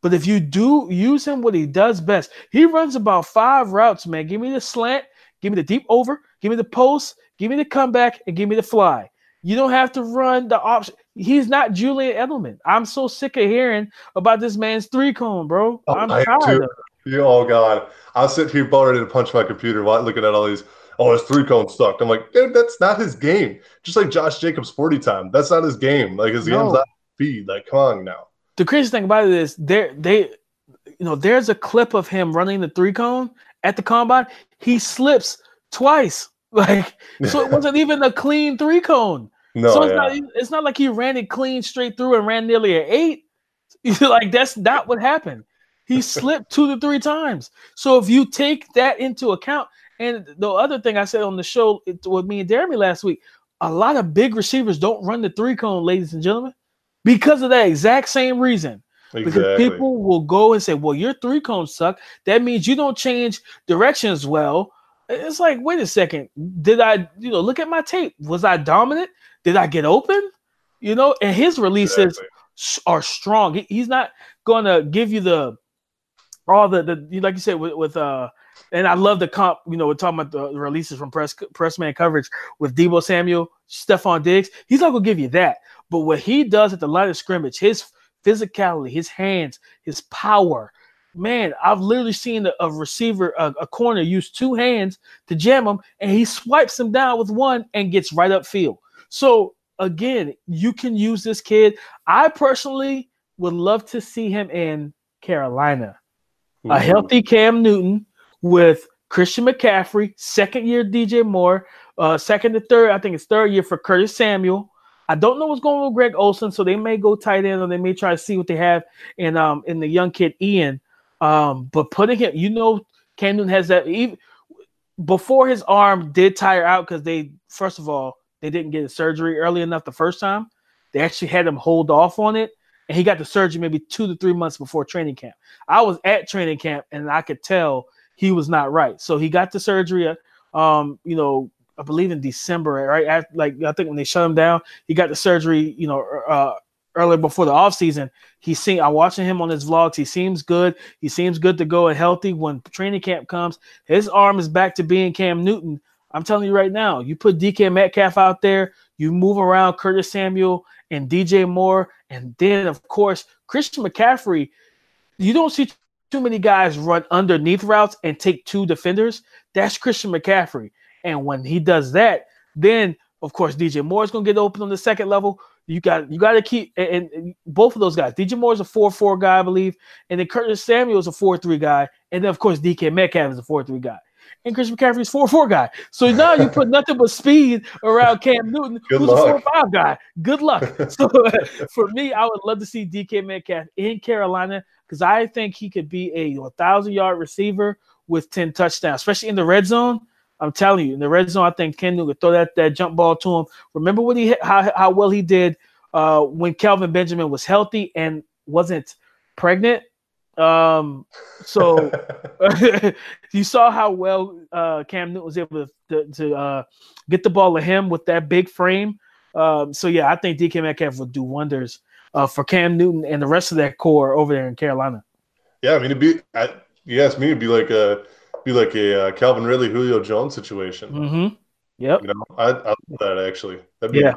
But if you do use him what he does best, he runs about five routes, man. Give me the slant, give me the deep over, give me the post, give me the comeback, and give me the fly. You don't have to run the option. He's not Julian Edelman. I'm so sick of hearing about this man's three cone, bro. Oh, I'm tired of it. Oh God, I was sitting here about ready to punch my computer while looking at all these. Oh, his three cone sucked. I'm like, dude, that's not his game. Just like Josh Jacobs' 40 time. That's not his game. Like his no. game's not speed. Like, come on now. The crazy thing about it is there they you know, there's a clip of him running the three cone at the combine. He slips twice. [LAUGHS] Like, so it wasn't [LAUGHS] even a clean three cone. No, so it's, yeah. not, it's not like he ran it clean straight through and ran nearly an eight. [LAUGHS] like that's not what happened. He slipped two to three times. So if you take that into account, And the other thing I said on the show with me and Jeremy last week, a lot of big receivers don't run the three cone, ladies and gentlemen, because of that exact same reason. Exactly. Because people will go and say, "Well, your three cones suck." That means you don't change directions well. It's like, wait a second, did I, you know, look at my tape? Was I dominant? Did I get open? You know, and his releases exactly. are strong. He, he's not gonna give you the all the the like you said with, with uh and I love the comp, you know, we're talking about the releases from press press man coverage with Deebo Samuel, Stefon Diggs. He's not gonna give you that. But what he does at the line of scrimmage, his physicality, his hands, his power. Man, I've literally seen a, a receiver, a, a, corner use two hands to jam him, and he swipes him down with one and gets right up field. So again, you can use this kid. I personally would love to see him in Carolina. Mm-hmm. A healthy Cam Newton with Christian McCaffrey, second year DJ Moore, uh, second to third, I think it's third year for Curtis Samuel. I don't know what's going on with Greg Olsen, so they may go tight end or they may try to see what they have in um in the young kid Ian. Um, but putting him, you know, Cam Newton has that even before his arm did tire out because they first of all they didn't get a surgery early enough the first time. They actually had him hold off on it, and he got the surgery maybe two to three months before training camp. I was at training camp and I could tell he was not right. So he got the surgery. Um, you know, I believe in December, right? Like I think when they shut him down, he got the surgery. You know, uh, earlier before the offseason. He seen I'm watching him on his vlogs. He seems good. He seems good to go and healthy. When training camp comes, his arm is back to being Cam Newton. I'm telling you right now, you put DK Metcalf out there, you move around Curtis Samuel and DJ Moore, and then of course Christian McCaffrey. You don't see too many guys run underneath routes and take two defenders. That's Christian McCaffrey. And when he does that, then of course DJ Moore is going to get open on the second level. You got you got to keep and, and, both of those guys. DJ Moore is a four four guy, I believe, and then Curtis Samuel is a four three guy, and then of course DK Metcalf is a four three guy, and Christian McCaffrey is four four guy. So now you put nothing but speed around Cam Newton, [LAUGHS] Good who's luck. a four five guy. Good luck. [LAUGHS] So [LAUGHS] for me, I would love to see DK Metcalf in Carolina because I think he could be a, a thousand yard receiver with ten touchdowns, especially in the red zone. I'm telling you, in the red zone, I think Cam Newton could throw that, that jump ball to him. Remember what he how, how well he did uh, when Kelvin Benjamin was healthy and wasn't pregnant. Um, so [LAUGHS] [LAUGHS] you saw how well uh, Cam Newton was able to, to, uh, get the ball to him with that big frame. Um, so yeah, I think DK Metcalf will do wonders uh, for Cam Newton and the rest of that corps over there in Carolina. Yeah, I mean, it'd be, I, you asked me, it'd be like a be like a uh, Calvin Ridley, Julio Jones situation. Mm-hmm. Yep. You know, I, I love that actually. That'd be yeah.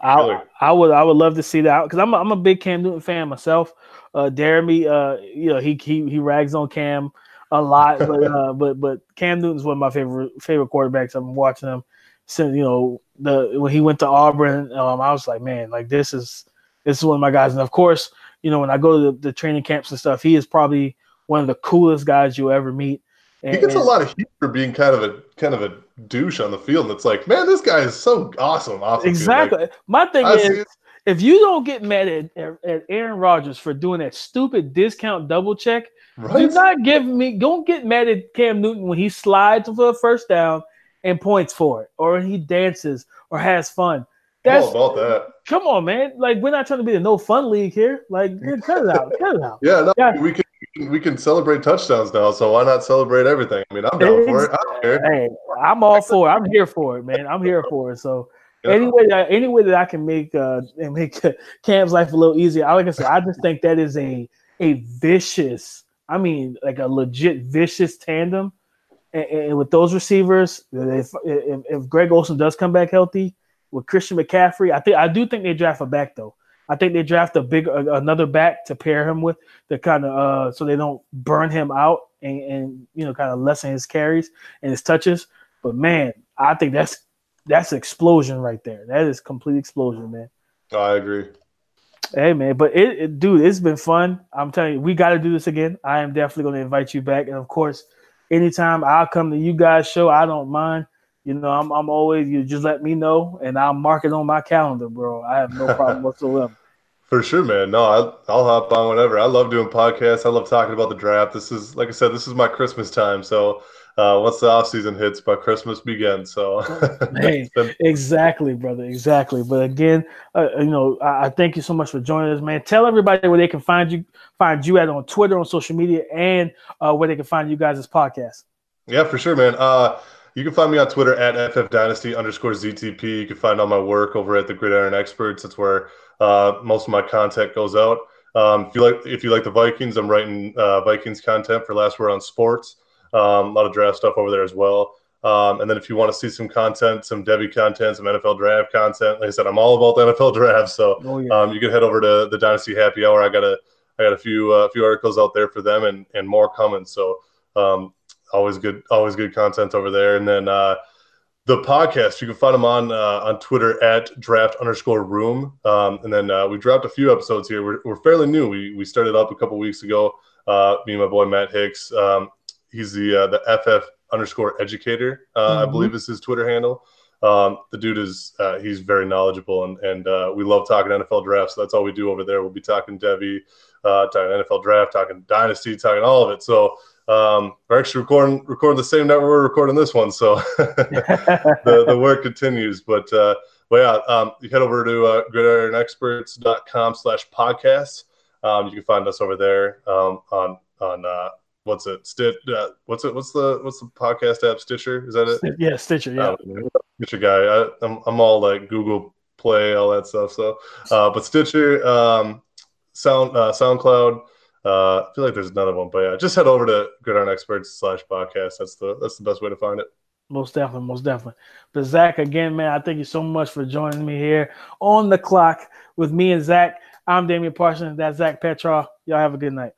I, I would I would love to see that because I'm a, I'm a big Cam Newton fan myself. Uh, Jeremy, uh, you know he he he rags on Cam a lot, [LAUGHS] but uh, but but Cam Newton's one of my favorite favorite quarterbacks. I've been watching him since you know the when he went to Auburn. Um, I was like, man, like this is this is one of my guys, and of course, you know when I go to the, the training camps and stuff, he is probably one of the coolest guys you'll ever meet. And, he gets a lot of heat for being kind of a kind of a douche on the field. And it's like, man, this guy is so awesome. Off exactly. Like, My thing I is, if you don't get mad at, at Aaron Rodgers for doing that stupid discount double check, right? do not give me. Don't get mad at Cam Newton when he slides for the first down and points for it, or he dances or has fun. That's about that. Come on, man. Like we're not trying to be the no fun league here. Like [LAUGHS] cut it out. Cut it out. Yeah, no, yeah. we can we can celebrate touchdowns now, so why not celebrate everything? I mean, I'm down for it. I don't. Hey, I'm all for it. I'm here for it, man. I'm here for it. So yeah. any way that any way that I can make uh make [LAUGHS] Cam's life a little easier. Like I said, I just think that is a a vicious, I mean, like a legit vicious tandem. And, and with those receivers, if, if, if Greg Olsen does come back healthy with Christian McCaffrey, I think I do think they draft a back though. I think they draft a big uh, another back to pair him with to kind of uh so they don't burn him out and, and you know kind of lessen his carries and his touches. But man, I think that's that's explosion right there. That is complete explosion, man. I agree. Hey man, but it, it dude, it's been fun. I'm telling you, we got to do this again. I am definitely going to invite you back, and of course, anytime I'll come to you guys' show, I don't mind. You know, I'm I'm always you just let me know and I'll mark it on my calendar, bro. I have no problem [LAUGHS] whatsoever. For sure, man. No, I, will hop on whenever. I love doing podcasts. I love talking about the draft. This is, like I said, this is my Christmas time. So uh, once the off season hits, but Christmas begins. So, [LAUGHS] hey, exactly, brother, exactly. But again, uh, you know, I, I, thank you so much for joining us, man. Tell everybody where they can find you, find you at on Twitter, on social media, and uh, where they can find you guys' podcast. Yeah, for sure, man. Uh, you can find me on Twitter at FF Dynasty underscore ZTP. You can find all my work over at the Gridiron Experts. That's where uh, most of my content goes out. Um, if you like, if you like the Vikings, I'm writing uh, Vikings content for Last Word on Sports. Um, a lot of draft stuff over there as well. Um, and then if you want to see some content, some Devy content, some NFL draft content, like I said, I'm all about the NFL [LAUGHS] draft. So oh, yeah. um, you can head over to the Dynasty Happy Hour. I got a I got a few uh, few articles out there for them and and more coming. So um, always good always good content over there. And then uh, the podcast you can find them on uh, on Twitter at draft underscore room. Um, and then uh, we dropped a few episodes here. We're, we're fairly new. We we started up a couple weeks ago. Uh, me and my boy Matt Hicks. Um, he's the uh, the FF underscore educator, uh, mm-hmm. I believe is his Twitter handle. Um, the dude is uh, he's very knowledgeable and and uh, we love talking NFL drafts. So that's all we do over there. We'll be talking Devy, uh, talking NFL draft, talking dynasty, talking all of it. So um, we're actually recording recording the same night we're recording this one. So [LAUGHS] the the work continues. But uh, but yeah, um, you head over to uh, gridironexperts.com slash podcasts. Um, you can find us over there um, on on uh, what's it? Stitch. Uh, what's it? What's the what's the podcast app? Stitcher. Is that it? Yeah, Stitcher. Yeah. Uh, Stitcher guy. I, am I'm, I'm all like Google Play, all that stuff. So, uh, but Stitcher, um, Sound, uh, SoundCloud. Uh, I feel like there's another one, but yeah, just head over to Gridiron Experts slash podcast. That's the that's the best way to find it. Most definitely, most definitely. But Zack, again, man, I thank you so much for joining me here on the clock with me and Zack. I'm Damian Parsons. That's Zack Patraw. Y'all have a good night.